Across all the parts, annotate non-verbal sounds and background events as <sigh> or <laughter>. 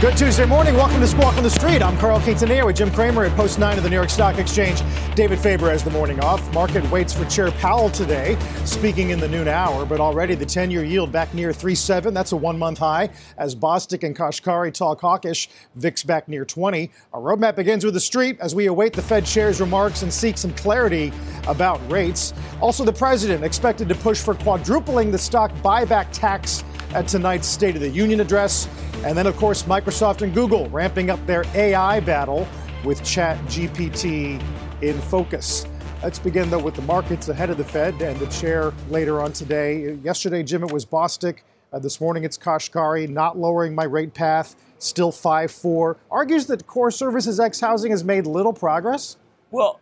Good Tuesday morning. Welcome to Squawk on the Street. I'm Carl Quintanilla with Jim Cramer at Post 9 of the New York Stock Exchange. David Faber has the morning off. Market waits for Chair Powell today, speaking in the noon hour, but already the 10 year yield back near 3.7. That's a one month high. As Bostic and Kashkari talk hawkish, VIX back near 20. Our roadmap begins with the street as we await the Fed chair's remarks and seek some clarity about rates. Also, the president expected to push for quadrupling the stock buyback tax at tonight's State of the Union address. And then, of course, Microsoft and Google ramping up their AI battle with Chat GPT in focus. Let's begin, though, with the markets ahead of the Fed and the chair later on today. Yesterday, Jim, it was Bostic. Uh, this morning, it's Kashkari, not lowering my rate path, still 5 4. Argues that core services ex housing has made little progress. Well,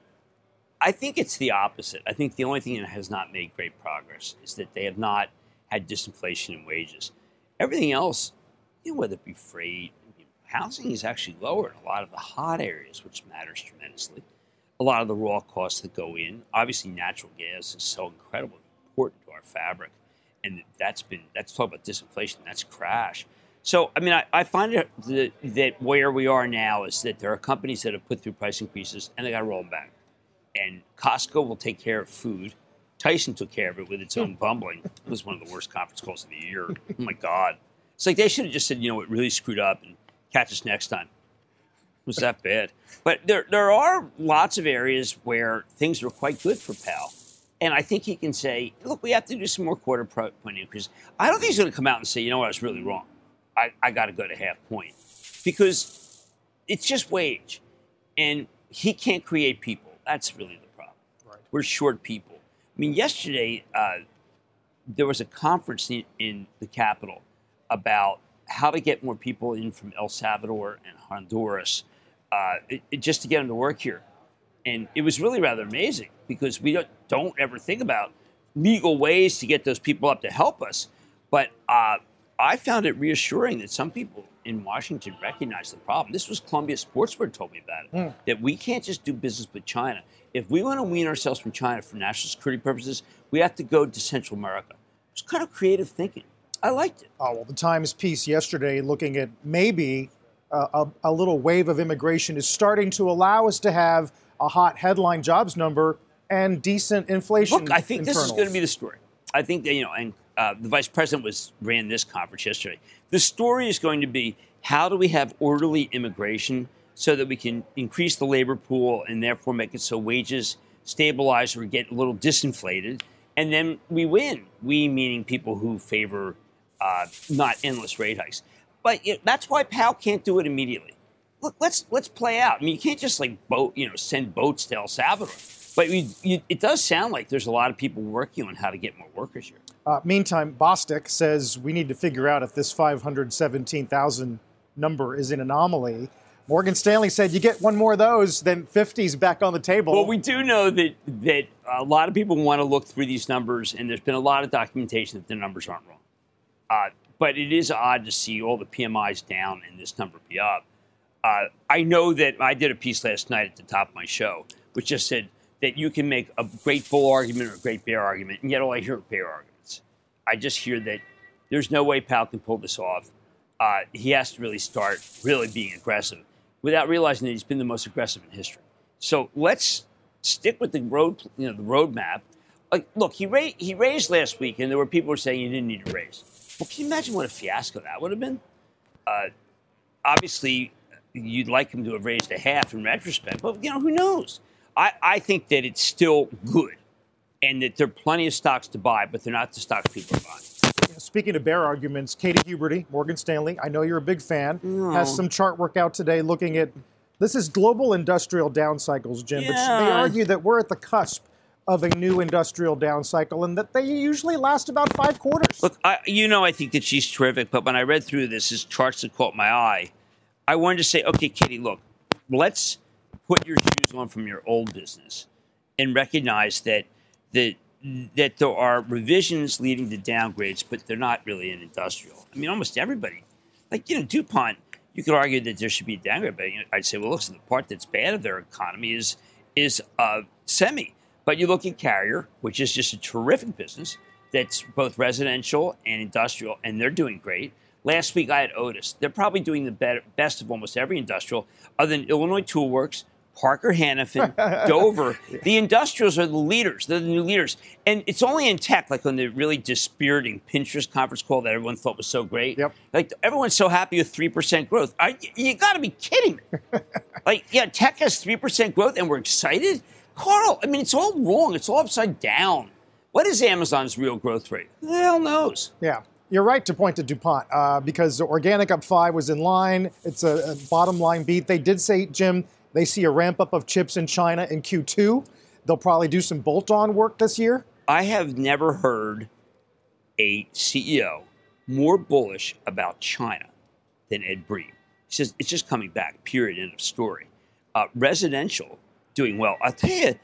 I think it's the opposite. I think the only thing that has not made great progress is that they have not had disinflation in wages. Everything else you know, whether it be freight, housing is actually lower in a lot of the hot areas, which matters tremendously. A lot of the raw costs that go in. Obviously, natural gas is so incredibly important to our fabric, and that's been that's talk about disinflation. That's crash. So, I mean, I, I find it that, that where we are now is that there are companies that have put through price increases and they got to roll them back. And Costco will take care of food. Tyson took care of it with its own hmm. bumbling. It was one of the worst conference calls of the year. <laughs> Oh my God. It's like they should have just said, you know it really screwed up and catch us next time. It was that bad? But there, there are lots of areas where things are quite good for Powell. And I think he can say, look, we have to do some more quarter point increases. I don't think he's going to come out and say, you know what, I was really wrong. I, I got to go to half point. Because it's just wage. And he can't create people. That's really the problem. Right. We're short people. I mean, yesterday, uh, there was a conference in, in the Capitol about how to get more people in from El Salvador and Honduras uh, it, it, just to get them to work here. And it was really rather amazing because we don't, don't ever think about legal ways to get those people up to help us. But uh, I found it reassuring that some people in Washington recognize the problem. This was Columbia Sportswear told me about it, mm. that we can't just do business with China. If we want to wean ourselves from China for national security purposes, we have to go to Central America. It's kind of creative thinking. I liked it. Oh, well, the Times piece yesterday looking at maybe uh, a, a, little wave of immigration is starting to allow us to have a hot headline jobs number and decent inflation. Look, I think internals. this is going to be the story. I think that, you know, and uh, the vice president was ran this conference yesterday. The story is going to be how do we have orderly immigration so that we can increase the labor pool and therefore make it so wages stabilize or get a little disinflated, and then we win. We meaning people who favor uh, not endless rate hikes. But you know, that's why Powell can't do it immediately. Look, let's let's play out. I mean, you can't just like boat, you know, send boats to El Salvador. But you, it does sound like there's a lot of people working on how to get more workers here. Uh, meantime, Bostic says we need to figure out if this 517,000 number is an anomaly. Morgan Stanley said you get one more of those, then 50's back on the table. Well, we do know that that a lot of people want to look through these numbers, and there's been a lot of documentation that the numbers aren't wrong. Uh, but it is odd to see all the PMIs down and this number be up. Uh, I know that I did a piece last night at the top of my show, which just said that you can make a great bull argument or a great bear argument, and yet all I hear are bear arguments. I just hear that there's no way Powell can pull this off. Uh, he has to really start really being aggressive without realizing that he's been the most aggressive in history. So let's stick with the road, you know, the roadmap. Like, look, he, ra- he raised last week, and there were people who were saying he didn't need to raise. Well, can you imagine what a fiasco that would have been? Uh, obviously, you'd like him to have raised a half in retrospect, but you know who knows? I, I think that it's still good, and that there are plenty of stocks to buy, but they're not the stocks people are buying. Speaking of bear arguments, Katie Huberty, Morgan Stanley, I know you're a big fan, no. has oh. some chart work out today looking at this is global industrial down cycles, Jim. Yeah. But they argue that we're at the cusp of a new industrial down cycle and that they usually last about five quarters. Look, I, you know, I think that she's terrific, but when I read through this, his charts that caught my eye, I wanted to say, okay, Katie, look, let's put your shoes on from your old business and recognize that that that there are revisions leading to downgrades, but they're not really in industrial. I mean, almost everybody, like you know, DuPont, you could argue that there should be a downgrade, but I'd say, well, look, so the part that's bad of their economy is is uh, semi. But you look at Carrier, which is just a terrific business that's both residential and industrial, and they're doing great. Last week I had Otis. They're probably doing the best of almost every industrial, other than Illinois Toolworks, Parker Hannifin, Dover. <laughs> The industrials are the leaders. They're the new leaders. And it's only in tech, like on the really dispiriting Pinterest conference call that everyone thought was so great. Yep. Like everyone's so happy with 3% growth. I, you got to be kidding me. <laughs> like, yeah, tech has 3% growth and we're excited. Carl, I mean, it's all wrong. It's all upside down. What is Amazon's real growth rate? Who the hell knows? Yeah. You're right to point to DuPont uh, because organic up five was in line. It's a, a, bottom line beat. They did say, Jim, they see a ramp up of chips in China in Q2. They'll probably do some bolt on work this year. I have never heard a CEO more bullish about China than Ed Breen. He says it's just coming back, period, end of story. Uh, residential doing well. I'll tell you,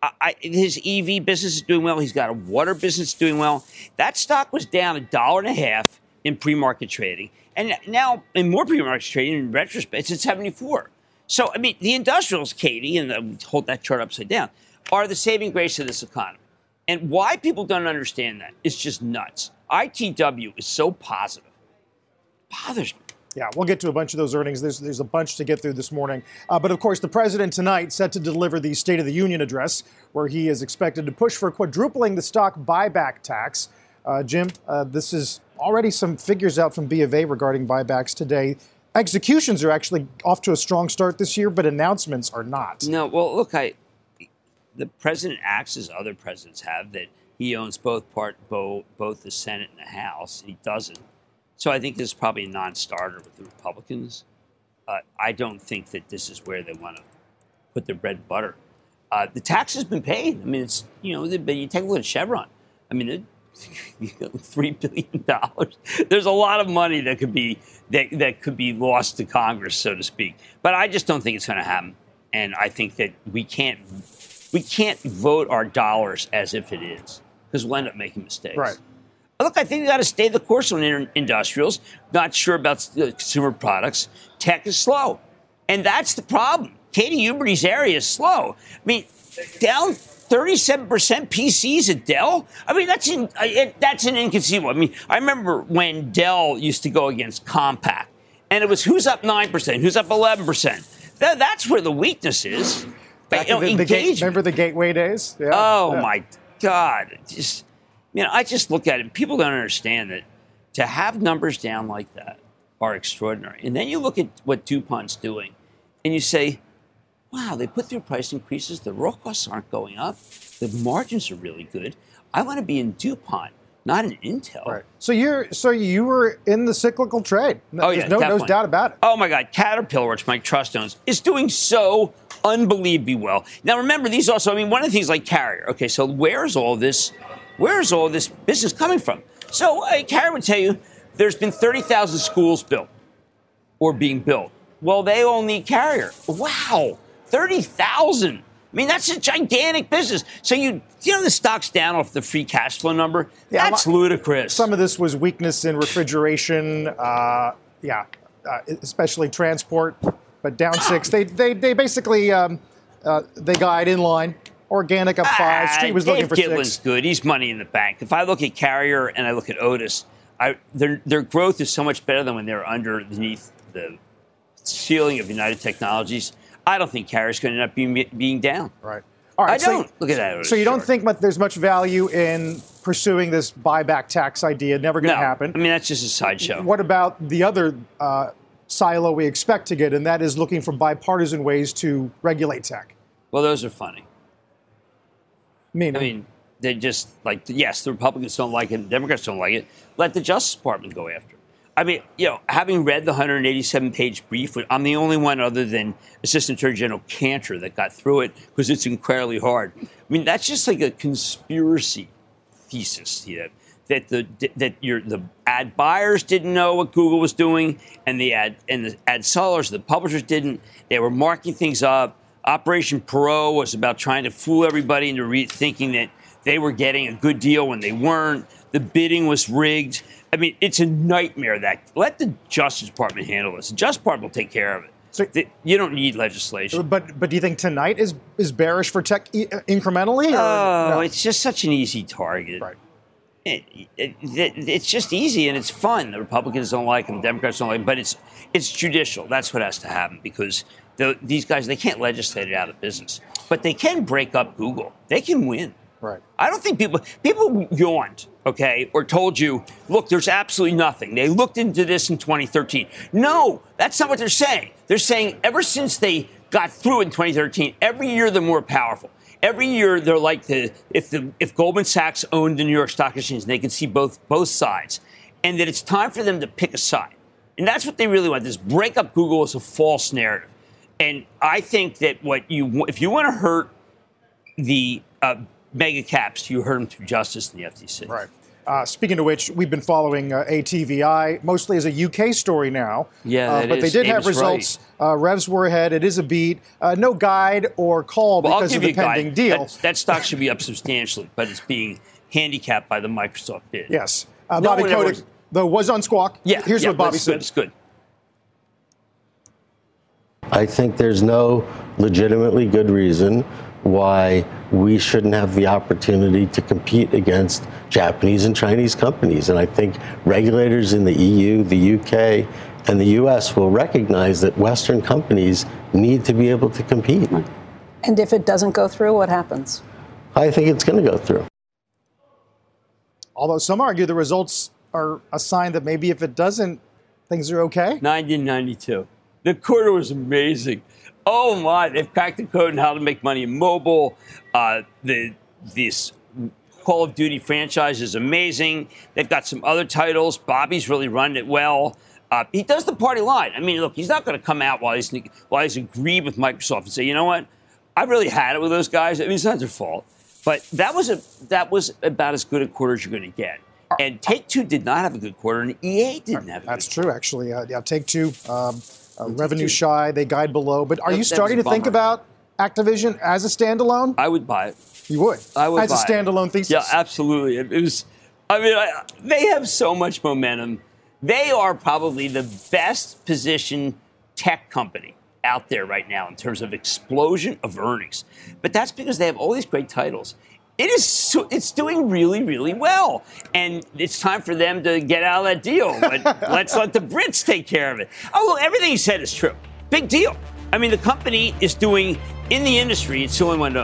I, I, his EV business is doing well. He's got a water business doing well. That stock was down a dollar and a half in pre-market trading, and now in more pre-market trading, in retrospect, it's at 74. So, I mean, the industrials, Katie, and the, hold that chart upside down, are the saving grace of this economy. And why people don't understand that is just nuts. ITW is so positive. Bothers me. Yeah, we'll get to a bunch of those earnings. There's, there's a bunch to get through this morning. Uh, but of course, the president tonight set to deliver the State of the Union address, where he is expected to push for quadrupling the stock buyback tax. Uh, Jim, uh, this is already some figures out from B of A regarding buybacks today. Executions are actually off to a strong start this year, but announcements are not. No, well, look, I the president acts as other presidents have that he owns both part both, both the Senate and the House. He doesn't. So I think this is probably a non-starter with the Republicans. Uh, I don't think that this is where they want to put their bread and butter. Uh, the tax has been paid. I mean, it's you know, but you take a look at Chevron. I mean, <laughs> three billion dollars. There's a lot of money that could be that that could be lost to Congress, so to speak. But I just don't think it's going to happen. And I think that we can't we can't vote our dollars as if it is because we'll end up making mistakes. Right. Look, I think we got to stay the course on industrials. Not sure about consumer products. Tech is slow, and that's the problem. Katie Huberty's area is slow. I mean, down 37% PCs at Dell. I mean, that's in, uh, it, that's an inconceivable. I mean, I remember when Dell used to go against Compaq, and it was who's up 9%, who's up 11%. That, that's where the weakness is. Back you know, the, the gate, remember the gateway days? Yeah. Oh, yeah. my God. Just you know, I just look at it. People don't understand that to have numbers down like that are extraordinary. And then you look at what DuPont's doing, and you say, wow, they put through price increases. The raw costs aren't going up. The margins are really good. I want to be in DuPont, not in Intel. Right. So you're so you were in the cyclical trade. Oh yeah, no, no doubt about it. Oh my God, Caterpillar, which Mike Trust owns, is doing so unbelievably well. Now remember, these also. I mean, one of the things like Carrier. Okay, so where's all this? Where's all this business coming from? So uh, Karen would tell you there's been 30,000 schools built or being built. Well, they all need carrier. Wow, 30,000. I mean, that's a gigantic business. So you, you know, the stock's down off the free cash flow number. Yeah, that's ludicrous. Some of this was weakness in refrigeration. Uh, yeah, uh, especially transport, but down six. They they they basically um, uh, they guide in line. Organic up five. Street was Dave looking for Gitlin's six. good. He's money in the bank. If I look at Carrier and I look at Otis, I, their their growth is so much better than when they're underneath the ceiling of United Technologies. I don't think Carrier's going to end up being being down. Right. All right. I so, don't look at that. So you don't think there's much value in pursuing this buyback tax idea? Never going to no. happen. I mean, that's just a sideshow. What about the other uh, silo we expect to get, and that is looking for bipartisan ways to regulate tech? Well, those are funny. Meaning? I mean, they just like yes, the Republicans don't like it, the Democrats don't like it. Let the Justice Department go after. it. I mean, you know, having read the 187 page brief, I'm the only one other than Assistant Attorney General Kanter that got through it because it's incredibly hard. I mean, that's just like a conspiracy thesis, know, that the that your the ad buyers didn't know what Google was doing, and the ad and the ad sellers, the publishers didn't. They were marking things up. Operation Poirot was about trying to fool everybody into re- thinking that they were getting a good deal when they weren't. The bidding was rigged. I mean, it's a nightmare. That let the Justice Department handle this. The Justice Department will take care of it. So, you don't need legislation. But but do you think tonight is is bearish for tech e- uh, incrementally? oh, no? it's just such an easy target. Right. It, it, it, it's just easy and it's fun. The Republicans don't like them, the Democrats don't like them, but it's it's judicial. That's what has to happen because the, these guys they can't legislate it out of business, but they can break up Google. They can win. Right. I don't think people people yawned, okay, or told you, look, there's absolutely nothing. They looked into this in 2013. No, that's not what they're saying. They're saying ever since they got through in 2013, every year they're more powerful. Every year they're like the if the if Goldman Sachs owned the New York Stock Exchange, they can see both both sides, and that it's time for them to pick a side. And that's what they really want. This break up Google is a false narrative. And I think that what you if you want to hurt the uh, mega caps, you heard them through justice in the FTC. Right. Uh, speaking to which, we've been following uh, ATVI mostly as a UK story now. Yeah, uh, but is. they did Abe have results. Right. Uh, revs were ahead. It is a beat. Uh, no guide or call well, because of the pending guide. deal. That, that, stock should be up substantially, but it's being handicapped by the Microsoft bid. Yes. Uh, no Bobby Kotick, ever... though, was on Squawk. Yeah. Here's yeah, what Bobby said. It's good. I think there's no legitimately good reason why we shouldn't have the opportunity to compete against Japanese and Chinese companies. And I think regulators in the EU, the UK, and the US will recognize that Western companies need to be able to compete. And if it doesn't go through, what happens? I think it's going to go through. Although some argue the results are a sign that maybe if it doesn't, things are okay. 1992. The quarter was amazing. Oh my! They've cracked the code on how to make money in mobile. Uh, the this Call of Duty franchise is amazing. They've got some other titles. Bobby's really running it well. Uh, he does the party line. I mean, look, he's not going to come out while he's while he's agreed with Microsoft and say, you know what, I really had it with those guys. I mean, it's not their fault, but that was a that was about as good a quarter as you're going to get. And Take Two did not have a good quarter, and EA didn't have. a That's true, actually. Uh, yeah, Take Two. Um, uh, revenue shy, they guide below. But are you starting to think bummer. about Activision as a standalone? I would buy it. You would. I would as a buy it. standalone thesis. Yeah, absolutely. It, it was. I mean, I, they have so much momentum. They are probably the best positioned tech company out there right now in terms of explosion of earnings. But that's because they have all these great titles. It is so, it's doing really really well, and it's time for them to get out of that deal. But <laughs> let's let the Brits take care of it. Oh, well, everything he said is true. Big deal. I mean, the company is doing in the industry. It's the only one.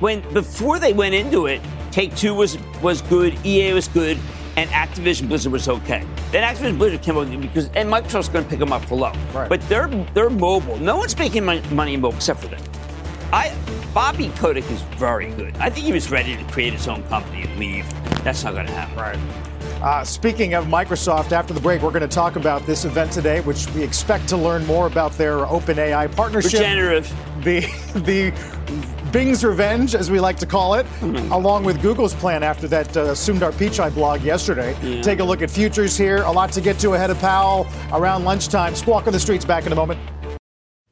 When before they went into it, Take Two was was good, EA was good, and Activision Blizzard was okay. Then Activision Blizzard came out because and Microsoft's going to pick them up for low. Right. But they're they're mobile. No one's making money in mobile except for them. I Bobby Kotick is very good. I think he was ready to create his own company and leave. That's not going to happen. Right. Uh, speaking of Microsoft, after the break, we're going to talk about this event today, which we expect to learn more about their OpenAI partnership. Regenerative. The the Bing's revenge, as we like to call it, Mm-hmm. along with Google's plan after that uh, Sundar Pichai blog yesterday. Yeah. Take a look at futures here. A lot to get to ahead of Powell around lunchtime. Squawk on the streets back in a moment.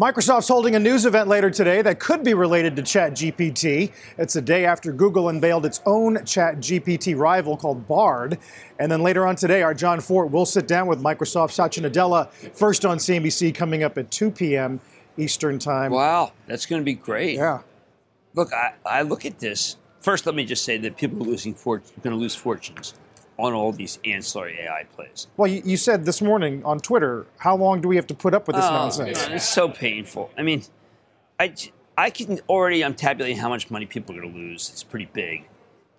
Microsoft's holding a news event later today that could be related to ChatGPT. It's a day after Google unveiled its own ChatGPT rival called Bard. And then later on today, our Jon Fortt will sit down with Microsoft Satya Nadella, first on CNBC, coming up at 2 p.m. Eastern Time. Wow, that's going to be great. Yeah. Look, I, I look at this. First, let me just say that people are losing for, going to lose fortunes on all these ancillary AI plays. Well, you, you, said this morning on Twitter, how long do we have to put up with this oh, nonsense? it's so painful. I mean, I, I can already, I'm tabulating how much money people are going to lose. It's pretty big.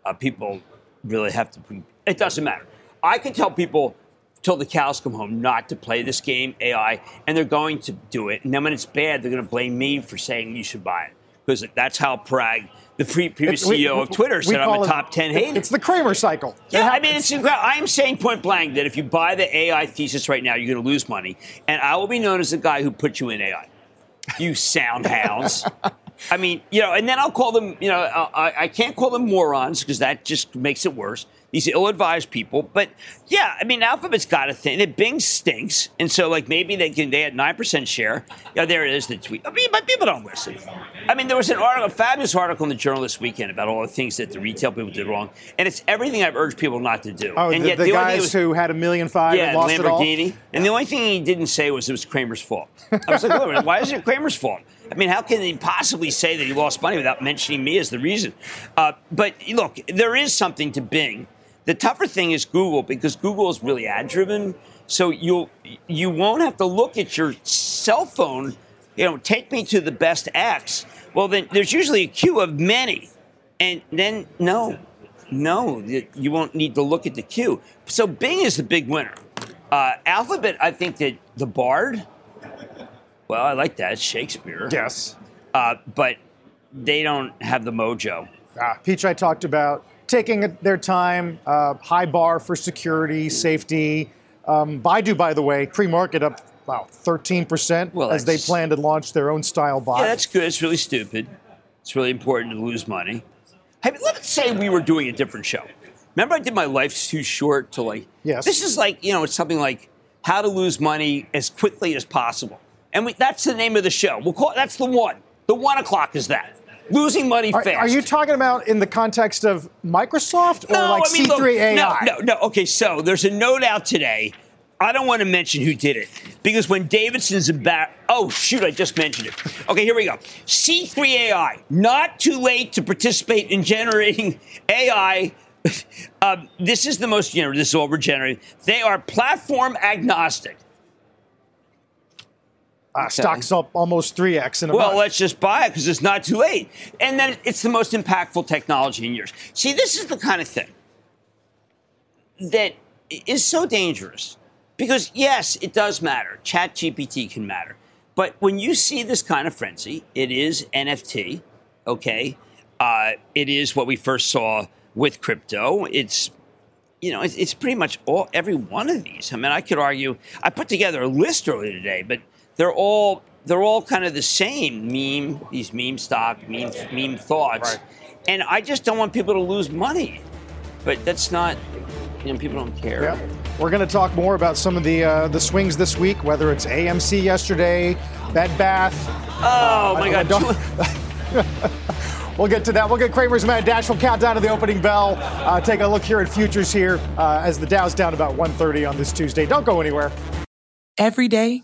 Uh, people really have to, it doesn't matter. I can tell people till the cows come home not to play this game, AI, and they're going to do it. And then when it's bad, they're going to blame me for saying you should buy it. Because that's how Parag the previous we, CEO of Twitter said I'm a top it, 10 hater. It's the Cramer cycle. Yeah, I mean, it's incredible. I'm saying point blank that if you buy the AI thesis right now, you're going to lose money. And I will be known as the guy who put you in AI. You sound hounds. I mean, you know, and then I'll call them, you know, I, I can't call them morons because that just makes it worse these ill-advised people. But yeah, I mean, Alphabet's got a thing. That Bing stinks, and so like maybe they can. They had nine percent share. Yeah, there it is. The tweet. I mean, but people don't listen. I mean, there was an article, a fabulous article in the Journal this weekend about all the things that the retail people did wrong, and it's everything I've urged people not to do. Oh, and the, yet the, the guys was, who had a million five yeah, and lost Lamborghini. it all. And the only thing he didn't say was it was Cramer's fault. I was like, why is it Cramer's fault? I mean, how can he possibly say that he lost money without mentioning me as the reason? Uh, but look, there is something to Bing the tougher thing is Google because Google is really ad driven. So you'll you won't have to look at your cell phone. You know, take me to the best X. Well, then there's usually a queue of many, and then no, no, you won't need to look at the queue. So Bing is the big winner. Uh, Alphabet, I think that the Bard. Well, I like that. It's Shakespeare. Yes. Uh, but they don't have the mojo. Ah, Pichai talked about taking their time, uh, high bar for security, safety. Um, Baidu, by the way, pre-market up wow 13% well, as they plan to launch their own style bot. Yeah, that's good. It's really stupid. It's really important to lose money. Hey, let's say we were doing a different show. Remember, I did my life's too short to like. Yes. This is like you know, it's something like how to lose money as quickly as possible, and we, that's the name of the show. We'll call it, that's the one. The one o'clock is that losing money are, fast. Are you talking about in the context of Microsoft or no, like I mean, C3 look, AI? No, no, no. Okay, so there's a note out today. I don't want to mention who did it because when Davidson's about, oh shoot, I just mentioned it. Okay, here we go. C3 AI, not too late to participate in generating <laughs> AI. <laughs> um, this is the most, you know, this is all we're generating. They are platform agnostic. Uh, okay. Stocks up almost 3x in a Well, month. let's just buy it because it's not too late. And then it's the most impactful technology in years. See, this is the kind of thing that is so dangerous because, yes, it does matter. Chat GPT can matter. But when you see this kind of frenzy, it is NFT, okay? Uh, it is what we first saw with crypto. It's you know, it's, it's pretty much all every one of these. I mean, I could argue. I put together a list earlier today, but they're all they're all kind of the same meme, these meme stock, meme meme thoughts. Right. And I just don't want people to lose money. But that's not you know, people don't care. Yeah. We're going to talk more about some of the uh, the swings this week, whether it's AMC yesterday, Bed Bath. Oh my God! Don't. <laughs> we'll get to that. We'll get Cramer's Mad Dash. We'll count down to the opening bell. Uh, take a look here at futures here uh, as the Dow's down about 1:30 on this Tuesday. Don't go anywhere. Every day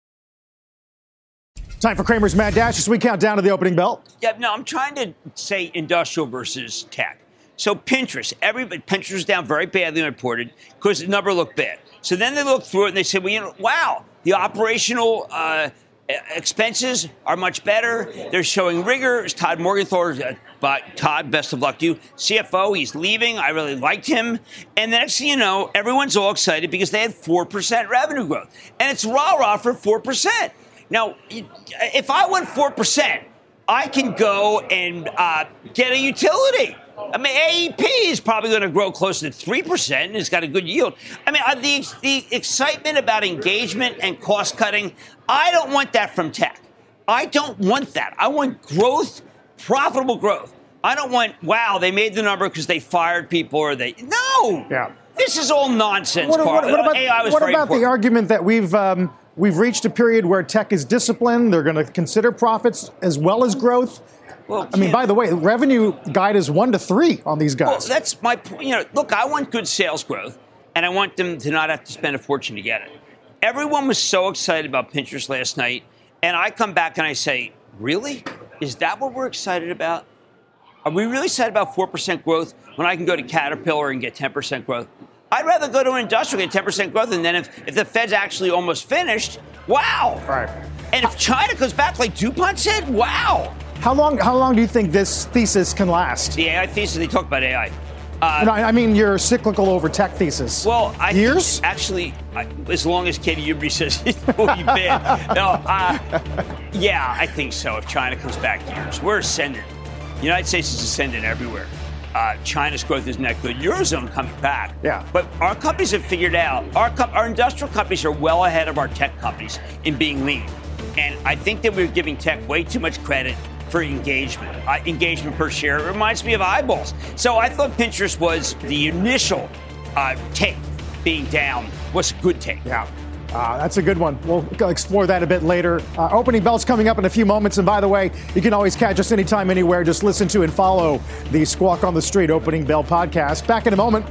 Time for Cramer's Mad Dash as we count down to the opening bell. Yeah, no, I'm trying to say industrial versus tech. So Pinterest, everybody Pinterest was down very badly reported because the number looked bad. So then they looked through it and they said, well, you know, wow, the operational uh, expenses are much better. They're showing rigor. Todd Morgenfeld, uh, but Todd, best of luck to you. CFO, he's leaving. I really liked him. And the next thing you know, everyone's all excited because they had 4% revenue growth. And it's rah rah for 4%. Now, if I went 4%, I can go and uh, get a utility. I mean, AEP is probably going to grow close to 3%, and it's got a good yield. I mean, uh, the, the excitement about engagement and cost cutting, I don't want that from tech. I don't want that. I want growth, profitable growth. I don't want, wow, they made the number because they fired people or they. No! Yeah. This is all nonsense. What, what, what about, AI was what very about the argument that we've um, we've reached a period where tech is disciplined? They're going to consider profits as well as growth. Well, I mean, by the way, revenue guide is one to three on these guys. Well, that's my point. You know, look, I want good sales growth, and I want them to not have to spend a fortune to get it. Everyone was so excited about Pinterest last night, and I come back and I say, really? Is that what we're excited about? Are we really excited about 4% growth when I can go to Caterpillar and get 10% growth? I'd rather go to an industrial get 10% growth, and then if, if the Fed's actually almost finished, wow. Right. And if China goes back like DuPont said, wow. how long? How long do you think this thesis can last? The AI thesis, they talk about AI. Uh, No, I mean your cyclical over tech thesis. Well, I years. Actually, I, as long as Katie Huberty says it will be bad. no, uh, yeah, I think so. If China comes back years, we're ascendant. The United States is ascendant everywhere. Uh, China's growth isn't that good. Eurozone coming back. Yeah. But our companies have figured out our our industrial companies are well ahead of our tech companies in being lean, and I think that we're giving tech way too much credit for engagement. Uh, engagement per share it reminds me of eyeballs. So I thought Pinterest was the initial uh, take being down was a good take. Yeah. Uh, that's a good one. We'll explore that a bit later. Uh, opening bells coming up in a few moments. And by the way, you can always catch us anytime, anywhere. Just listen to and follow the Squawk on the Street Opening Bell podcast. Back in a moment.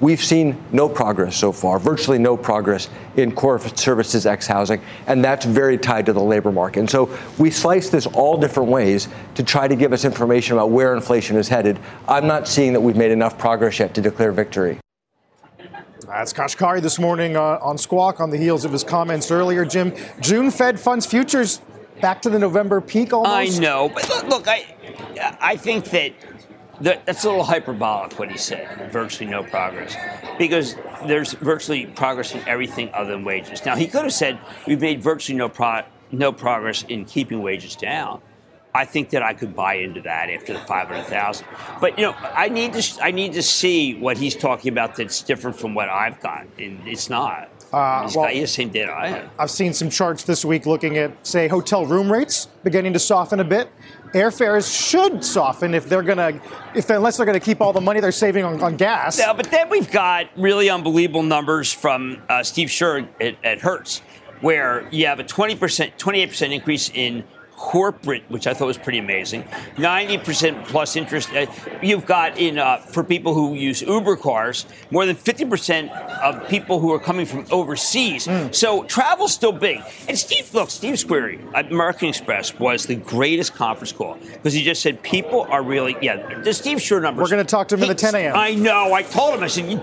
We've seen no progress so far, virtually no progress in core services ex housing, and that's very tied to the labor market. And so we slice this all different ways to try to give us information about where inflation is headed. I'm not seeing that we've made enough progress yet to declare victory. That's Kashkari this morning uh, on Squawk on the heels of his comments earlier. Jim, June Fed funds futures back to the November peak almost. I know, but look, I, I think that that- that's a little hyperbolic what he said. Virtually no progress, because there's virtually progress in everything other than wages. Now he could have said we've made virtually no pro- no progress in keeping wages down. I think that I could buy into that after the five hundred thousand. But you know, I need to I need to see what he's talking about that's different from what I've got, and it's not. Uh, he's well- got the same data I have. I've seen some charts this week looking at, say, hotel room rates beginning to soften a bit. Airfares should soften if they're gonna, if they unless they're gonna keep all the money they're saving on, on gas. Yeah, but then we've got really unbelievable numbers from uh, Steve Scherr at, at Hertz, where you have a 20%, 28% increase in corporate, which I thought was pretty amazing. 90% plus interest. Uh, you've got in, uh, for people who use Uber cars, more than 50% of people who are coming from overseas. So travel's still big. And Steve, look, Steve Squeri at American Express was the greatest conference call because he just said people are really, yeah, the Steve Scherr numbers. We're gonna talk to him in the 10 a.m. I know. I told him. I said, you,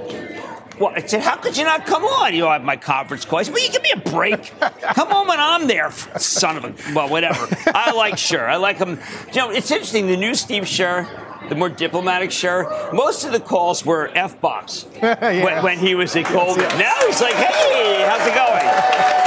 well, I said, how could you not come on? You know, I have my conference call. I said, well, you give me a break. come on when I'm there, son of a. Well, whatever. I like Scherr. I like him. You know, it's interesting. The new Steve Scherr, the more diplomatic Scherr, most of the calls were F-bombs <laughs> Yeah. when, when he was at Goldman. Now he's like, hey, how's it going?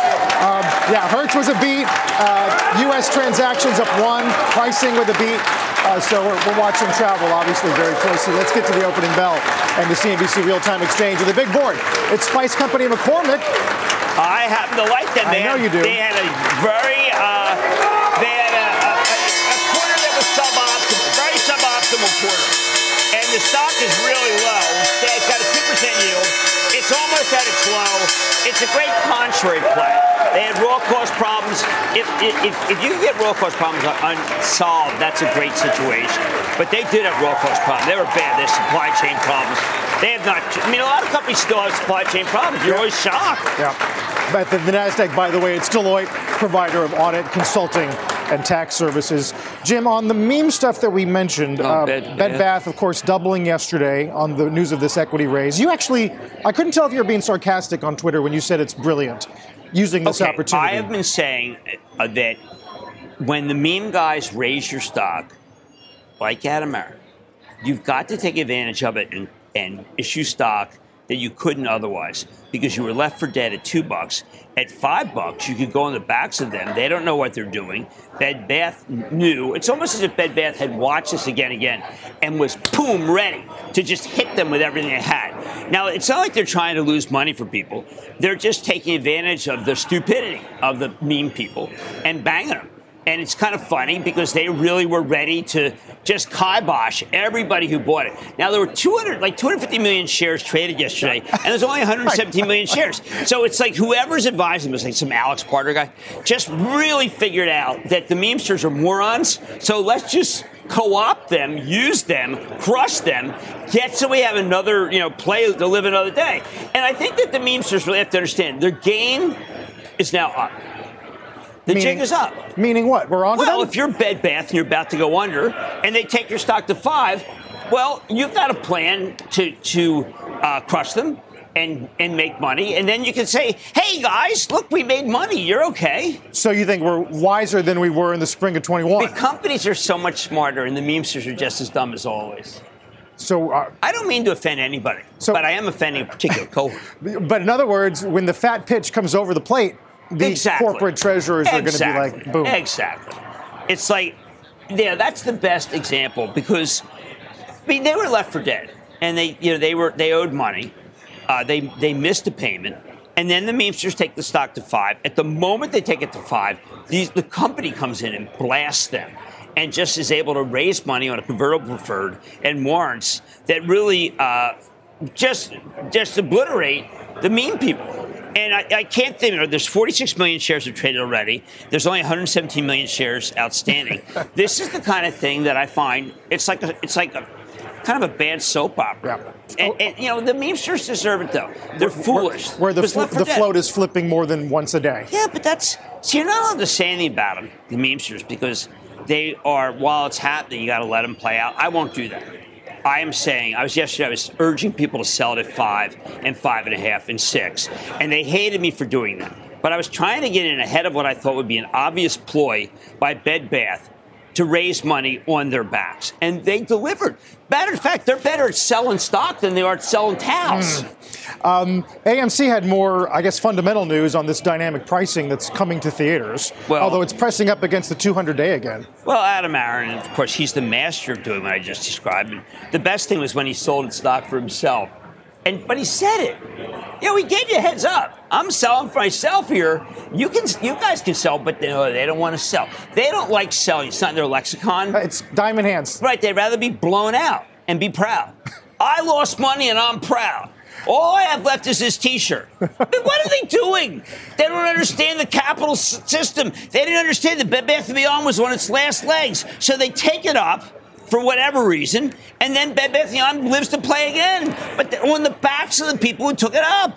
Yeah, Hertz was a beat. Uh, U.S. transactions up one. Pricing with a beat. Uh, so we're, we're watching travel, obviously, very closely. Let's get to the opening bell and the CNBC real-time exchange with the big board. It's Spice Company McCormick. I happen to like them. I They know had, you do. They had a very, uh, they had a, a, a quarter that was suboptimal. optimal quarter. And the stock is really low. It's got a 2% yield. It's almost at its. It's a great contrary play. They had raw cost problems. If, if, if you get raw cost problems unsolved, that's a great situation. But they did have raw cost problems. They were bad. There's supply chain problems. They have not. I mean, a lot of companies still have supply chain problems. You're always shocked. Yeah. But the, the NASDAQ, by the way, it's Deloitte, provider of audit, consulting, and tax services. Jim, on the meme stuff that we mentioned, Oh, uh, Bed- Bed yeah. Bath, of course, doubling yesterday on the news of this equity raise. You actually, I couldn't tell if you were being sarcastic on Twitter when you said it's brilliant using this okay, opportunity. I have been saying uh, that when the meme guys raise your stock, like Atomera, you've got to take advantage of it and, and issue stock that you couldn't otherwise because you were left for dead at two bucks. At five bucks, you could go on the backs of them. They don't know what they're doing. Bed Bath knew. It's almost as if Bed Bath had watched this again and again and was boom ready to just hit them with everything they had. Now it's not like they're trying to lose money for people. They're just taking advantage of the stupidity of the meme people and banging them. And it's kind of funny because they really were ready to just kibosh everybody who bought it. Now there were 200, like 250 million shares traded yesterday, and there's only 117 million shares. So it's like whoever's advising was like some Alex Carter guy, just really figured out that the memesters are morons. So let's just co-opt them, use them, crush them, get so we have another, you know, play to live another day. And I think that the memesters really have to understand their game is now up. The Meaning- jig is up. Meaning what? We're on Well, them? if you're Bed Bath and you're about to go under, and they take your stock to five, well, you've got a plan to to uh, crush them and and make money, and then you can say, "Hey guys, look, we made money. You're okay." So you think we're wiser than we were in the spring of 21? The companies are so much smarter, and the memesters are just as dumb as always. So, uh, I don't mean to offend anybody, but I am offending a particular cohort. <laughs> but in other words, when the fat pitch comes over the plate, the Exactly. corporate treasurers are going to be Exactly. like, boom. Exactly. It's like, yeah, that's the best example because, I mean, they were left for dead, and they, you know, they were they owed money, uh, they they missed a payment, and then the memesters take the stock to five. At the moment they take it to five, these the company comes in and blasts them. And just is able to raise money on a convertible preferred and warrants that really uh, just just obliterate the meme people. And I, I can't think. You know, there's 46 million shares have traded already. There's only 117 million shares outstanding. <laughs> this is the kind of thing that I find it's like a, it's like a kind of a bad soap opera. And, oh. and, you know the memesters deserve it though. They're foolish. Where the, Because flo- left for the float is flipping more than once a day. Yeah, but that's so you're not allowed to say anything about them, the memesters, because they are while it's happening, you got to let them play out. I won't do that. I am saying I was yesterday. I was urging people to sell it at five and five and a half and six, and they hated me for doing that. But I was trying to get in ahead of what I thought would be an obvious ploy by Bed Bath to raise money on their backs, and they delivered. Matter of fact, they're better at selling stock than they are at selling towels. Hmm. Um, AMC had more, I guess, fundamental news on this dynamic pricing that's coming to theaters. Well- although it's pressing up against the 200 day again. Well, Adam Aron, of course, he's the master of doing what I just described. And the best thing was when he sold his stock for himself. And but he said it. You know, he gave you a heads up. I'm selling for myself here. You can, you guys can sell, but no, they don't want to sell. They don't like selling. It's not in their lexicon. It's diamond hands. Right? They'd rather be blown out and be proud. <laughs> I lost money and I'm proud. All I have left is this T-shirt. <laughs> What are they doing? They don't understand the capital system. They didn't understand that Bed Bath & Beyond was on its last legs, so they take it up for whatever reason, and then Bed Bath & Beyond lives to play again. But on the backs of the people who took it up.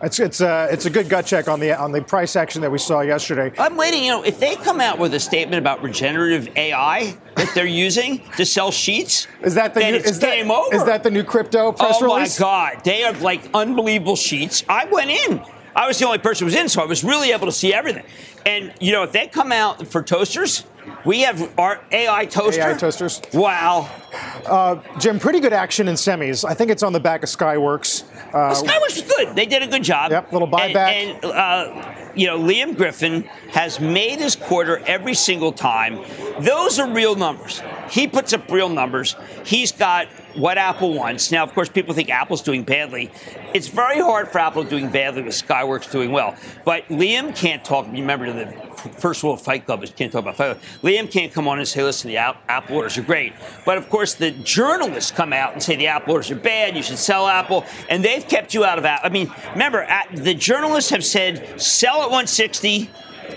It's it's a it's a good gut check on the on the price action that we saw yesterday. I'm waiting. You know, if they come out with a statement about regenerative AI that they're using to sell sheets, Is that the new, it's is that, game over. Is that the new crypto press oh release? my God, they are like unbelievable sheets. I went in. I was the only person who was in, so I was really able to see everything. And you know, if they come out for toasters, we have our AI toaster. AI toasters. Wow. Uh, Jim, pretty good action in semis. I think it's on the back of Skyworks. Uh, Skyworks was good. They did a good job. Yep, little buyback. And, and uh, you know, Liam Griffin has made his quarter every single time. Those are real numbers. He puts up real numbers. He's got what Apple wants. Now, of course, people think Apple's doing badly. It's very hard for Apple doing badly with Skyworks doing well. But Liam can't talk, remember, the first rule of Fight Club is can't talk about Fight Club. Liam can't come on and say, listen, the Apple orders are great. But of course, the journalists come out and say the Apple orders are bad, you should sell Apple, and they've kept you out of Apple. I mean, remember, the journalists have said sell at 160,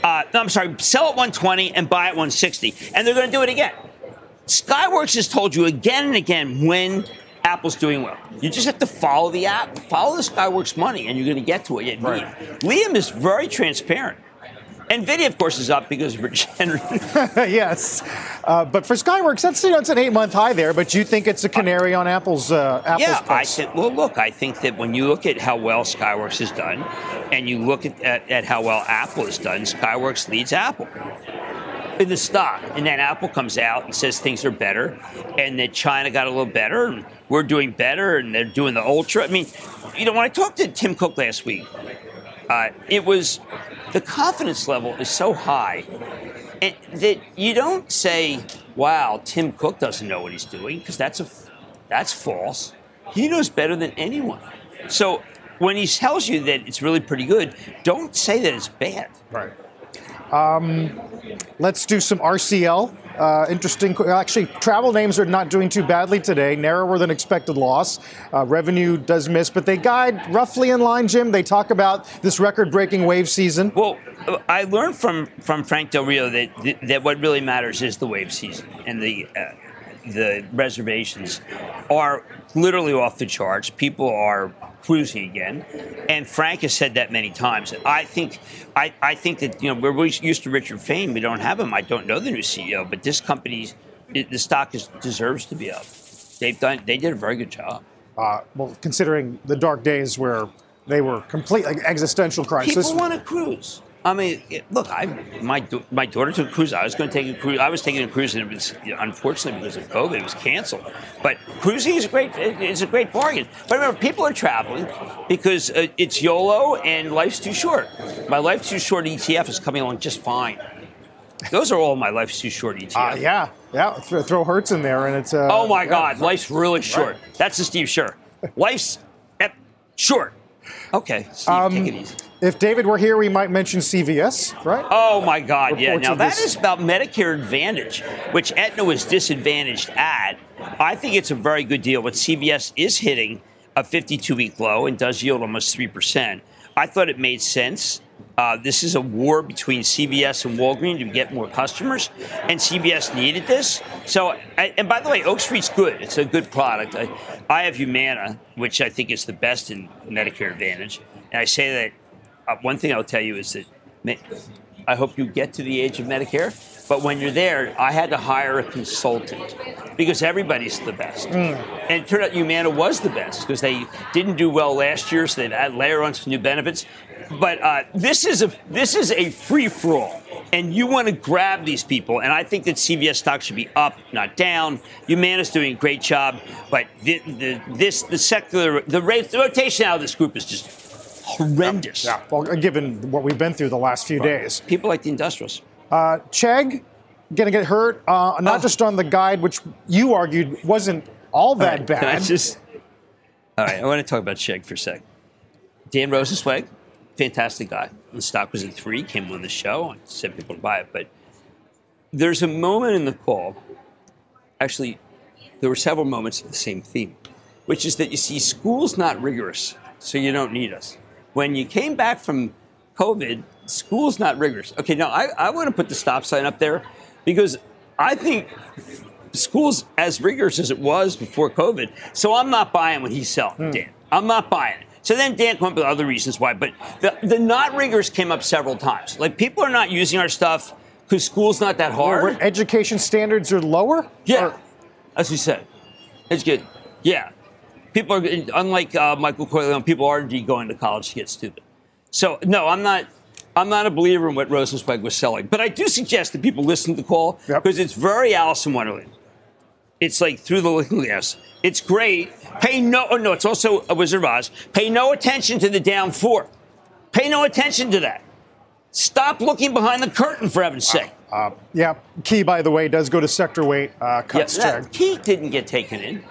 uh, no, I'm sorry, sell at 120 and buy at 160, and they're going to do it again. Skyworks has told you again and again when Apple's doing well. You just have to follow the app, follow the Skyworks money, and you're going to get to it. Right. Liam is very transparent. NVIDIA, of course, is up because of Rich Henry. <laughs> yes. Uh, but for Skyworks, that's, you know, it's an eight month high there, but you think it's a canary on Apple's, uh, Apple's Yeah, I think, well, look, I think that when you look at how well Skyworks has done and you look at, at, at how well Apple has done, Skyworks leads Apple in the stock. And then Apple comes out and says things are better, and that China got a little better, and we're doing better, and they're doing the Ultra. I mean, you know, when I talked to Tim Cook last week, uh, it was the confidence level is so high that you don't say, "Wow, Tim Cook doesn't know what he's doing," because that's a that's false. He knows better than anyone. So when he tells you that it's really pretty good, don't say that it's bad. Right. Um, let's do some RCL. Uh, interesting. Actually, travel names are not doing too badly today. Narrower than expected loss. Uh, revenue does miss, but they guide roughly in line. Jim, they talk about this record-breaking wave season. Well, I learned from from Frank Del Rio that that what really matters is the wave season and the. Uh, the reservations are literally off the charts. People are cruising again. And Frank has said that many times. I think, I, I think that you know we're used to Richard Fain. We don't have him. I don't know the new CEO, but this company, the stock is, deserves to be up. They've done. They did a very good job. Uh, well, considering the dark days where they were complete like, existential crisis. People want to cruise. I mean, look, I my my daughter took a cruise. I was going to take a cruise. I was taking a cruise, and it was unfortunately because of COVID, it was canceled. But cruising is a great it's a great bargain. But remember, people are traveling because uh, it's YOLO and life's too short. My life's too short ETF is coming along just fine. Those are all my life's too short ETFs. Uh, yeah, yeah. Throw Hertz in there, and it's. Uh, oh my yeah. God, life's really short. Right. That's the Steve Scherr. Life's short. Okay, Steve, um, take it easy. If David were here, we might mention CVS, right? Oh my God, Reports yeah. Now that this. is about Medicare Advantage, which Aetna was disadvantaged at. I think it's a very good deal. But CVS is hitting a 52-week low and does yield almost three percent. I thought it made sense. Uh, this is a war between CVS and Walgreens to get more customers, and CVS needed this. So, and by the way, Oak Street's good. It's a good product. I, I have Humana, which I think is the best in Medicare Advantage, and I say that one thing I'll tell you is that I hope you get to the age of Medicare. But when you're there, I had to hire a consultant because everybody's the best. Mm. And it turned out Humana was the best because they didn't do well last year, so they've had layer on some new benefits. But uh, this is a this is a free for all, and you want to grab these people. And I think that CVS stock should be up, not down. Humana's doing a great job, but the, the this the secular the, rate, the rotation out of this group is just horrendous. Yeah, yeah. well, given what we've been through the last few right. days. People like the industrials. Uh, Chegg going to get hurt, uh, not oh. just on the guide, which you argued wasn't all that all right, <laughs> bad. Just, all right, I want to talk about Chegg for a sec. Dan Rosensweig, fantastic guy. The stock was at three, came on the show, and said people to buy it. But there's a moment in the call, actually, there were several moments of the same theme, which is that you see school's not rigorous, so you don't need us when you came back from COVID, school's not rigorous. Okay, now I, I want to put the stop sign up there because I think school's as rigorous as it was before COVID. So I'm not buying what he's selling, hmm. Dan. I'm not buying it. So then Dan came up with other reasons why, but the, the not rigorous came up several times. Like people are not using our stuff because school's not that hard. Where education standards are lower? Yeah, or? as you said. It's good. Yeah people are unlike uh, Michael Corleone. People are indeed going to college to get stupid. So no, I'm not. I'm not a believer in what Rosensweig was selling, but I do suggest that people listen to the call because yep. it's very Alice in Wonderland. It's like through the looking glass. It's great. Pay no. Oh no, it's also a Wizard of Oz. Pay no attention to the down four. Pay no attention to that. Stop looking behind the curtain, for heaven's sake. Uh, uh, yeah, key by the way does go to sector weight uh, cuts. Yeah, that, key didn't get taken in.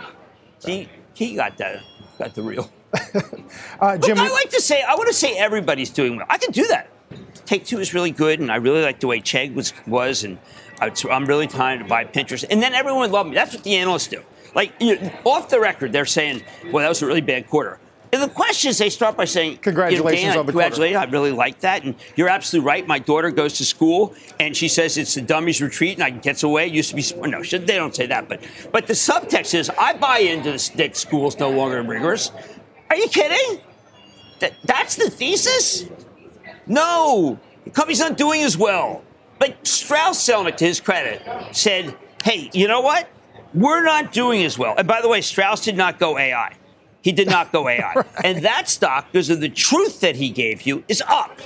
Key, he got that, got the real. <laughs> uh, Jim, Look, I like to say, I want to say everybody's doing well. I can do that. Take Two is really good, and I really like the way Chegg was was, and I, am really trying to buy Pinterest. And then everyone would love me. That's what the analysts do. Like you know, off the record, they're saying, "Well, that was a really bad quarter." And the questions they start by saying, "Congratulations you know, Dan, on the congratulations! I really like that." And you're absolutely right. My daughter goes to school, and she says it's the dummies retreat, and I gets away. It used to be no, they don't say that, but but the subtext is, I buy into this, that school's no longer rigorous. Are you kidding? That, that's the thesis? No, the company's not doing as well. But Strauss Zelnick, to his credit, said, "Hey, you know what? We're not doing as well." And by the way, Strauss did not go AI. He did not go AI. <laughs> right. And that stock, because of the truth that he gave you, is up.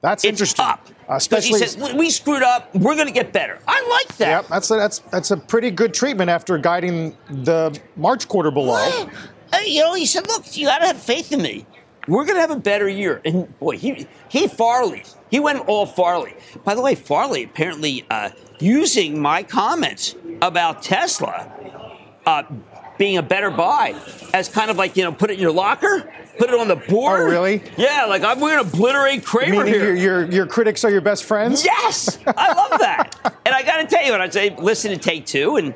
That's it's interesting. Up. Uh, especially he said, we screwed up. We're going to get better. I like that. Yep, that's a, that's that's a pretty good treatment after guiding the March quarter below. Uh, you know, he said, "Look, you got to have faith in me. We're going to have a better year." And boy, he he Farley. He went all Farley. By the way, Farley apparently uh, using my comments about Tesla. Being a better buy as kind of like, you know, put it in your locker, put it on the board. Oh, really? Yeah, like I'm going to obliterate Cramer here. Your, your, your, critics are your best friends? Yes! I love that. and I got to tell you, when I say listen to Take Two, and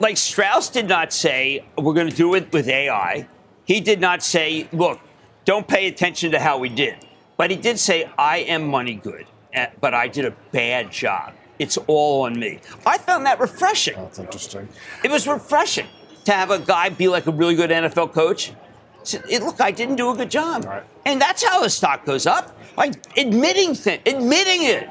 like Strauss did not say, we're going to do it with AI. He did not say, look, don't pay attention to how we did. But he did say, I am money good, eh, but I did a bad job. It's all on me. I found that refreshing. That's interesting. It was refreshing to have a guy be like a really good NFL coach. look, I didn't do a good job, right. and that's how the stock goes up. Like admitting th- admitting it.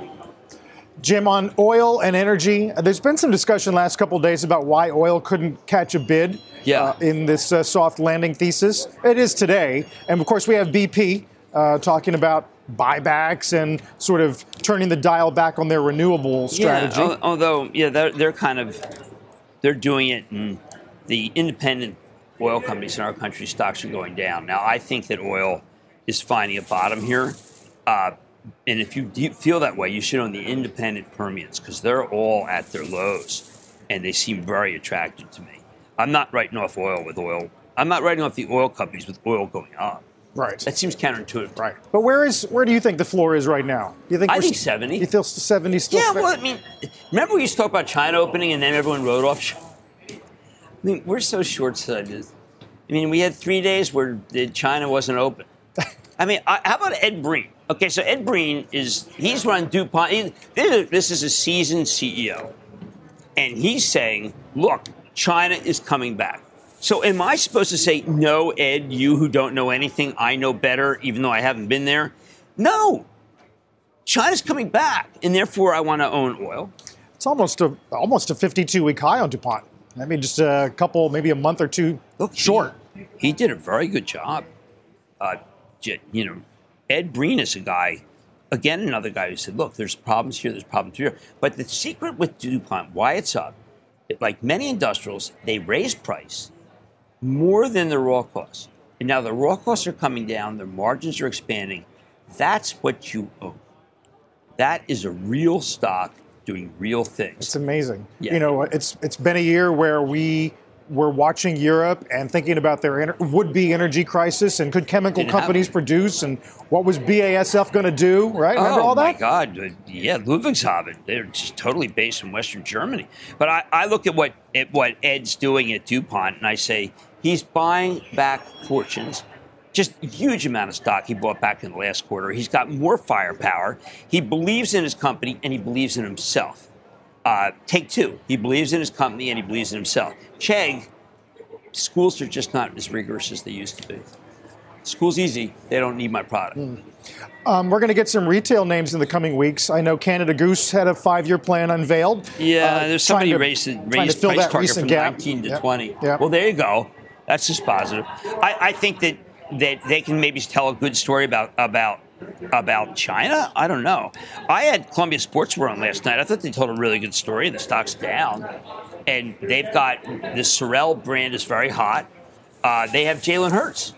Jim, on oil and energy, there's been some discussion last couple of days about why oil couldn't catch a bid yeah. uh, in this uh, soft landing thesis. It is today, and of course we have BP uh, talking about buybacks and sort of turning the dial back on their renewable strategy. Yeah, although, yeah, they're, they're kind of they're doing it in the independent oil companies in our country stocks are going down. Now, I think that oil is finding a bottom here. Uh, and if you feel that way, you should own the independent Permians because they're all at their lows and they seem very attractive to me. I'm not writing off oil with oil. I'm not writing off the oil companies with oil going up. Right. That seems counterintuitive. Right. But where is where do you think the floor is right now? You think I think 70. You feel 70 still? Yeah. Well, I mean, remember we used to talk about China opening and then everyone wrote off I mean, we're so short-sighted. I mean, we had three days where China wasn't open. I mean, how about Ed Breen? Okay, so Ed Breen is he's run DuPont. He, this is a seasoned CEO, and he's saying, "Look, China is coming back." So, am I supposed to say, "No, Ed, you who don't know anything, I know better," even though I haven't been there? No, China's coming back, and therefore I want to own oil. It's almost a almost a 52 week high on DuPont. I mean, just a couple, maybe a month or two Look, short. He, he did a very good job. Uh, you know, Ed Breen is a guy, again, another guy who said, look, there's problems here, there's problems here. But the secret with DuPont, why it's up, like many industrials, they raise price more than the raw costs. And now the raw costs are coming down, their margins are expanding. That's what you own. That is a real stock doing real things. It's amazing. Yeah. You know, it's it's been a year where we were watching Europe and thinking about their would-be energy crisis and could chemical companies produce and what was BASF going to do, right? Remember oh, all that? my God. Yeah, Ludwigshafen. They're just totally based in Western Germany. But I, I look at what, at what Ed's doing at DuPont and I say, he's buying back fortunes just a huge amount of stock he bought back in the last quarter. He's got more firepower. He believes in his company and he believes in himself. Uh, take two. He believes in his company and he believes in himself. Chegg, schools are just not as rigorous as they used to be. School's easy. They don't need my product. Mm. Um, we're going to get some retail names in the coming weeks. I know Canada Goose had a five-year plan unveiled. Yeah, uh, there's somebody to, raised, raised price target from gap. 19 to yep. 20. Yep. Well, there you go. That's just positive. I, I think that that they can maybe tell a good story about about about China? I don't know. I had Columbia Sportswear on last night. I thought they told a really good story. The stock's down, and they've got the Sorel brand is very hot. Uh, they have Jalen Hurts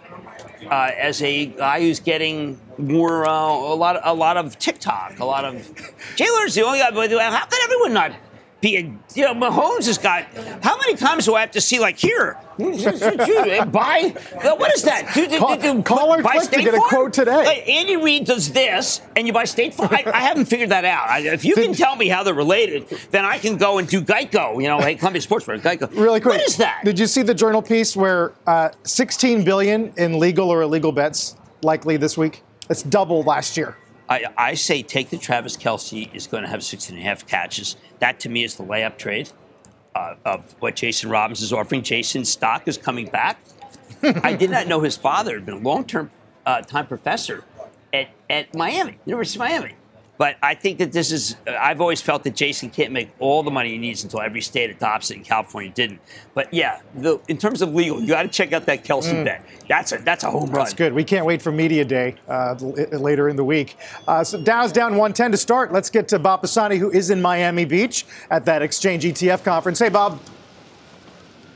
uh, as a guy who's getting more uh, a lot a lot of TikTok, a lot of Jalen. The only guy. How can everyone not you know, Mahomes has got. How many times do I have to see like here? buy what is that? Do, do, call, do, call or buy click State to get Farm? a quote today. Like Andy Reid does this, and you buy State Farm. I, I haven't figured that out. I, if you can tell me how they're related, then I can go and do Geico. You know, hey, Columbia Sports Geico. Really quick, what is that? Did you see the journal piece where uh, 16 billion in legal or illegal bets likely this week? It's double last year. I, I say take the Travis Kelce is going to have six and a half catches. That to me is the layup trade uh, of what Jason Robins is offering. Jason's stock is coming back. I did not know his father had been a long term uh, time professor at, at Miami, University of Miami. But I think that this is, I've always felt that Jason can't make all the money he needs until every state adopts it, and California didn't. But yeah, the, in terms of legal, you got to check out that Kelce mm. bet. That's a, that's a home run. That's good. We can't wait for Media Day uh, later in the week. Uh, so Dow's down 110 to start. Let's get to Bob Pisani, who is in Miami Beach at that Exchange ETF conference. Hey, Bob.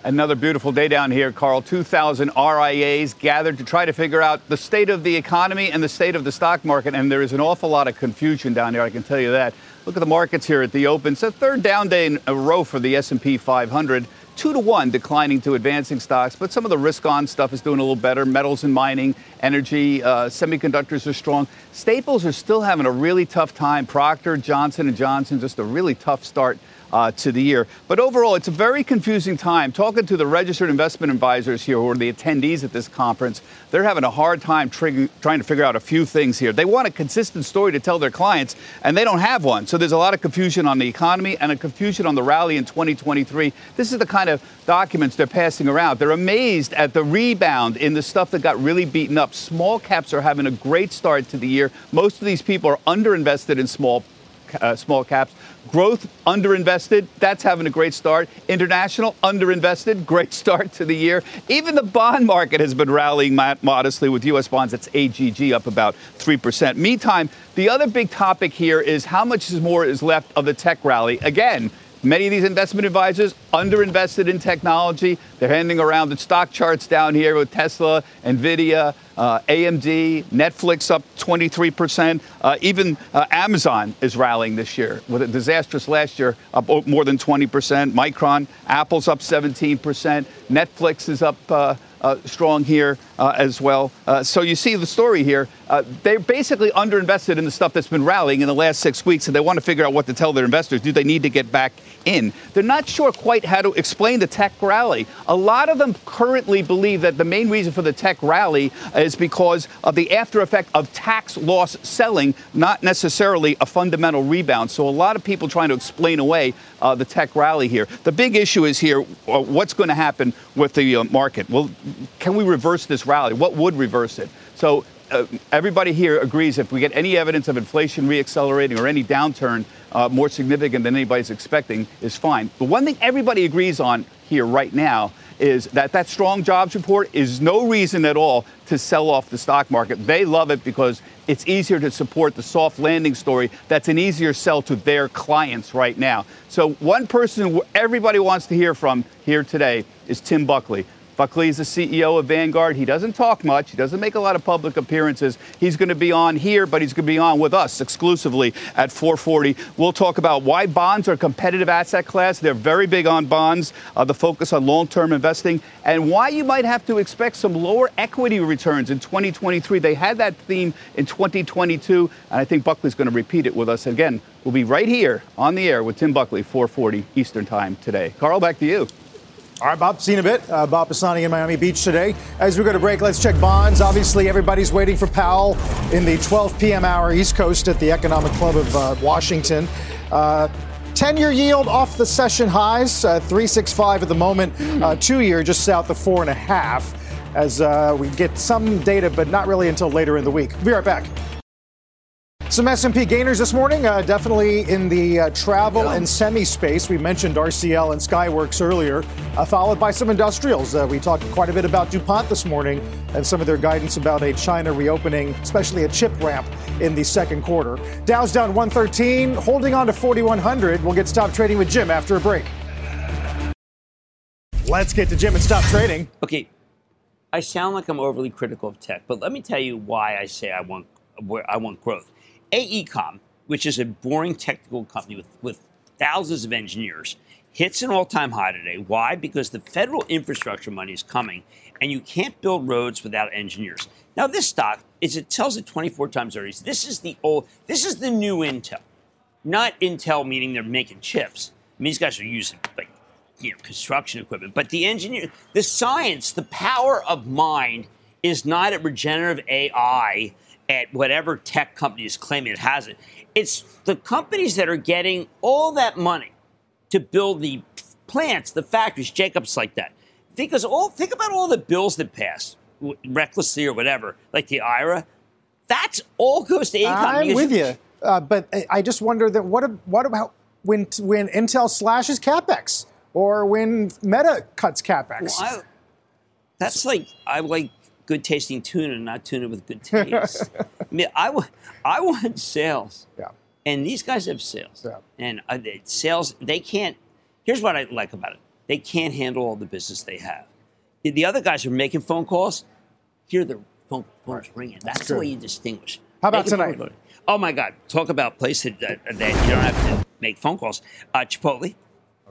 Another beautiful day down here, Carl. 2,000 RIAs gathered to try to figure out the state of the economy and the state of the stock market, and there is an awful lot of confusion down here. I can tell you that. Look at the markets here at the open. It's a third down day in a row for the S&P 500. Two to one declining to advancing stocks, but some of the risk-on stuff is doing a little better. Metals and mining, energy, uh, semiconductors are strong. Staples are still having a really tough time. Procter, Johnson Johnson, just a really tough start uh, to the year. But overall, it's a very confusing time. Talking to the registered investment advisors here, who are the attendees at this conference, they're having a hard time trying to figure out a few things here. They want a consistent story to tell their clients, and they don't have one. So there's a lot of confusion on the economy and a confusion on the rally in 2023. This is the kind of documents they're passing around. They're amazed at the rebound in the stuff that got really beaten up. Small caps are having a great start to the year. Most of these people are underinvested in small uh, small caps. Growth underinvested, that's having a great start. International underinvested, great start to the year. Even the bond market has been rallying modestly with U.S. bonds. That's AGG up about 3%. Meantime, the other big topic here is how much more is left of the tech rally. Again, Many of these investment advisors underinvested in technology. They're handing around the stock charts down here with Tesla, Nvidia, uh, AMD, Netflix up 23%. Uh, even uh, Amazon is rallying this year with a disastrous last year, up more than 20%. Micron, Apple's up 17%. Netflix is up uh, uh, strong here uh, as well. Uh, so you see the story here. Uh, they're basically underinvested in the stuff that's been rallying in the last six weeks, and they want to figure out what to tell their investors. Do they need to get back in? They're not sure quite how to explain the tech rally. A lot of them currently believe that the main reason for the tech rally is because of the after effect of tax loss selling, not necessarily a fundamental rebound. So a lot of people trying to explain away uh, the tech rally here. The big issue is here: uh, what's going to happen with the market? Well, can we reverse this rally? What would reverse it? So uh, everybody here agrees if we get any evidence of inflation reaccelerating or any downturn uh, more significant than anybody's expecting is fine. The one thing everybody agrees on here right now is that that strong jobs report is no reason at all to sell off the stock market. They love it because it's easier to support the soft landing story. That's an easier sell to their clients right now. So one person everybody wants to hear from here today is Tim Buckley. Buckley is the CEO of Vanguard. He doesn't talk much. He doesn't make a lot of public appearances. He's going to be on here, but he's going to be on with us exclusively at 440. We'll talk about why bonds are a competitive asset class. They're very big on bonds, uh, the focus on long-term investing, and why you might have to expect some lower equity returns in 2023. They had that theme in 2022, and I think Buckley's going to repeat it with us again. We'll be right here on the air with Tim Buckley, 440 Eastern Time today. Carl, back to you. All right, Bob, seen a bit. Uh, Bob Pisani in Miami Beach today. As we go to break, let's check bonds. Obviously, everybody's waiting for Powell in the 12 p.m. hour East Coast at the Economic Club of uh, Washington. Uh, 10 year yield off the session highs, uh, 365 at the moment, uh, two year just south of four and a half. As uh, we get some data, but not really until later in the week. Be right back. Some S&P gainers this morning, uh, definitely in the uh, travel yeah. and semi space. We mentioned RCL and Skyworks earlier, uh, followed by some industrials. Uh, we talked quite a bit about DuPont this morning and some of their guidance about a China reopening, especially a chip ramp in the second quarter. Dow's down 113, holding on to 4,100. We'll get stop trading with Jim after a break. Let's get to Jim and stop trading. Okay, I sound like I'm overly critical of tech, but let me tell you why I say I want I want growth. AECOM, which is a boring technical company with, with thousands of engineers, hits an all time high today. Why? Because the federal infrastructure money is coming, and you can't build roads without engineers. Now, this stock is it tells it 24 times earnings. This is the old, this is the new Intel. Not Intel meaning they're making chips. I mean, these guys are using like you know construction equipment, but the engineer, the science, the power of mind is not at regenerative AI at whatever tech company is claiming it has it. It's the companies that are getting all that money to build the plants, the factories, Jacobs like that. Because all think about all the bills that passed recklessly or whatever, like the IRA. That's all goes to income. I'm with you, uh, but I just wonder that what what about when when Intel slashes capex or when Meta cuts capex? Well, I, that's like I like good tasting tuna, not tuna with good taste. <laughs> I mean, I, w- I want sales. Yeah. And these guys have sales. Yeah. And uh, sales, they can't. Here's what I like about it they can't handle all the business they have. The other guys are making phone calls. Hear the phone phones ringing. That's, That's the way you distinguish. How about tonight? Oh my God! Talk about places that, that, that you don't have to make phone calls. Uh, Chipotle.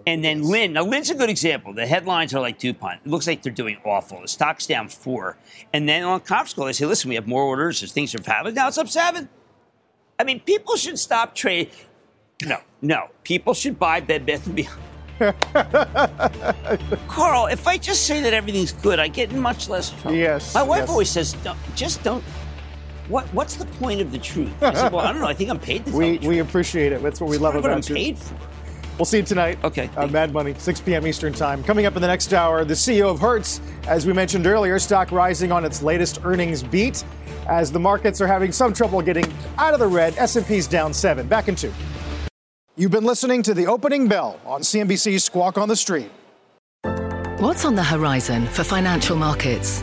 And then Lynn. Now, Lynn's a good example. The headlines are like DuPont. It looks like they're doing awful. The stock's down four. And then on conference call, they say, listen, we have more orders. There's things are happening. Now it's up seven. I mean, people should stop trading. No, no. People should buy Bed Bath & Beyond. <laughs> Carl, if I just say that everything's good, I get in much less trouble. Yes. My wife yes. always says, just don't. What, what's the point of the truth? I said, well, I don't know. I think I'm paid to tell we, We appreciate it. That's what we It's love not what about I'm you. paid for. We'll see you tonight. Okay. Uh, Mad Money, 6 p.m. Eastern Time. Coming up in the next hour, the CEO of Hertz, as we mentioned earlier, stock rising on its latest earnings beat, as the markets are having some trouble getting out of the red. S&P's down seven. Back in two. You've been listening to the opening bell on CNBC's Squawk on the Street. What's on the horizon for financial markets?